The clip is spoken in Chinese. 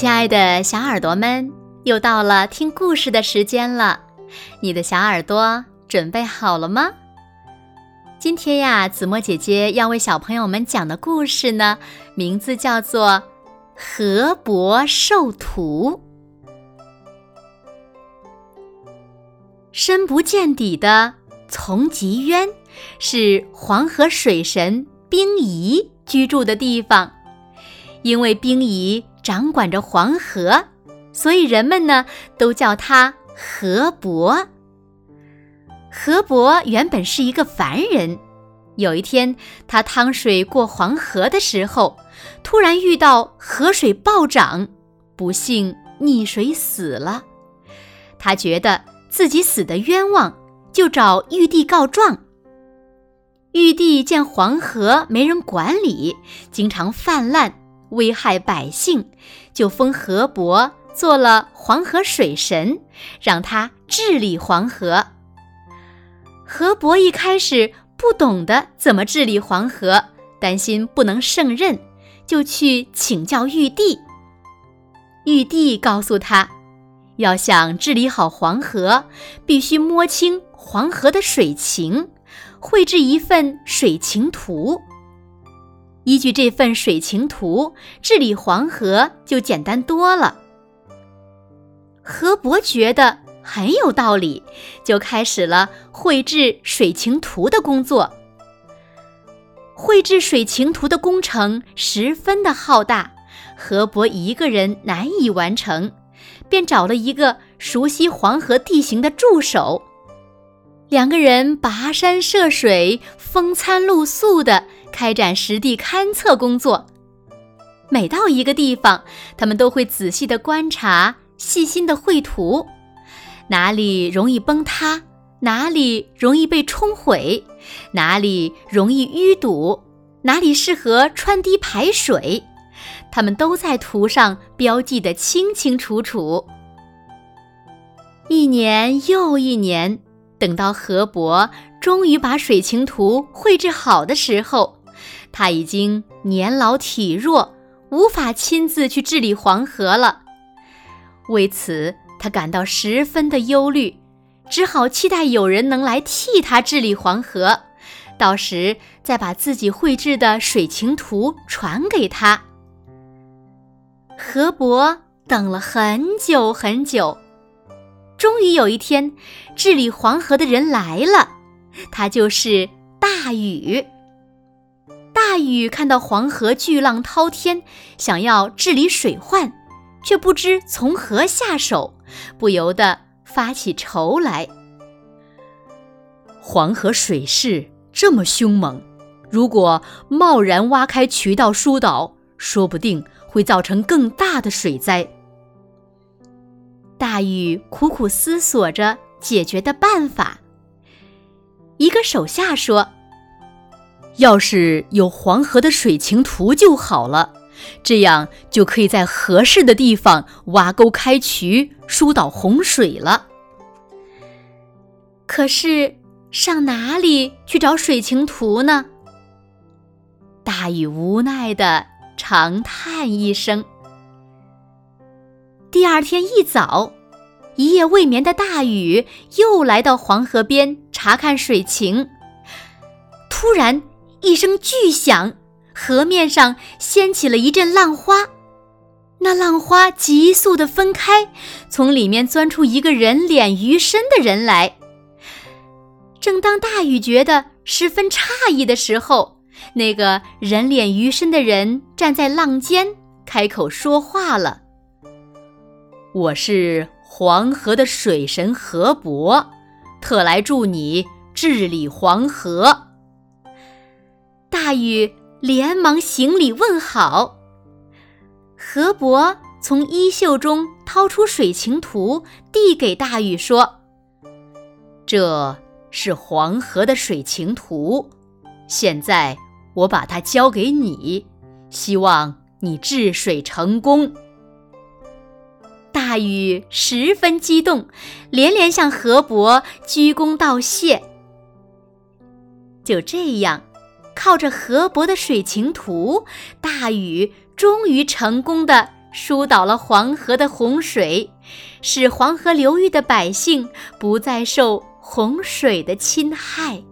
亲爱的小耳朵们，又到了听故事的时间了。你的小耳朵准备好了吗？今天呀，子墨姐姐要为小朋友们讲的故事呢，名字叫做《河伯授徒》。深不见底的丛极渊，是黄河水神冰仪居住的地方。因为冰仪掌管着黄河，所以人们呢都叫他河伯。河伯原本是一个凡人，有一天他趟水过黄河的时候，突然遇到河水暴涨，不幸溺水死了。他觉得自己死的冤枉，就找玉帝告状。玉帝见黄河没人管理，经常泛滥。危害百姓，就封河伯做了黄河水神，让他治理黄河。河伯一开始不懂得怎么治理黄河，担心不能胜任，就去请教玉帝。玉帝告诉他，要想治理好黄河，必须摸清黄河的水情，绘制一份水情图。依据这份水情图治理黄河就简单多了。河伯觉得很有道理，就开始了绘制水情图的工作。绘制水情图的工程十分的浩大，河伯一个人难以完成，便找了一个熟悉黄河地形的助手。两个人跋山涉水，风餐露宿的。开展实地勘测工作，每到一个地方，他们都会仔细的观察，细心的绘图，哪里容易崩塌，哪里容易被冲毁，哪里容易淤堵，哪里适合穿堤排水，他们都在图上标记得清清楚楚。一年又一年，等到河伯终于把水情图绘制好的时候。他已经年老体弱，无法亲自去治理黄河了。为此，他感到十分的忧虑，只好期待有人能来替他治理黄河，到时再把自己绘制的水情图传给他。河伯等了很久很久，终于有一天，治理黄河的人来了，他就是大禹。大禹看到黄河巨浪滔天，想要治理水患，却不知从何下手，不由得发起愁来。黄河水势这么凶猛，如果贸然挖开渠道疏导，说不定会造成更大的水灾。大禹苦苦思索着解决的办法。一个手下说。要是有黄河的水情图就好了，这样就可以在合适的地方挖沟开渠，疏导洪水了。可是上哪里去找水情图呢？大禹无奈的长叹一声。第二天一早，一夜未眠的大禹又来到黄河边查看水情，突然。一声巨响，河面上掀起了一阵浪花，那浪花急速的分开，从里面钻出一个人脸鱼身的人来。正当大禹觉得十分诧异的时候，那个人脸鱼身的人站在浪尖，开口说话了：“我是黄河的水神河伯，特来助你治理黄河。”大禹连忙行礼问好。河伯从衣袖中掏出水情图，递给大禹说：“这是黄河的水情图，现在我把它交给你，希望你治水成功。”大禹十分激动，连连向河伯鞠躬道谢。就这样。靠着河伯的水情图，大禹终于成功的疏导了黄河的洪水，使黄河流域的百姓不再受洪水的侵害。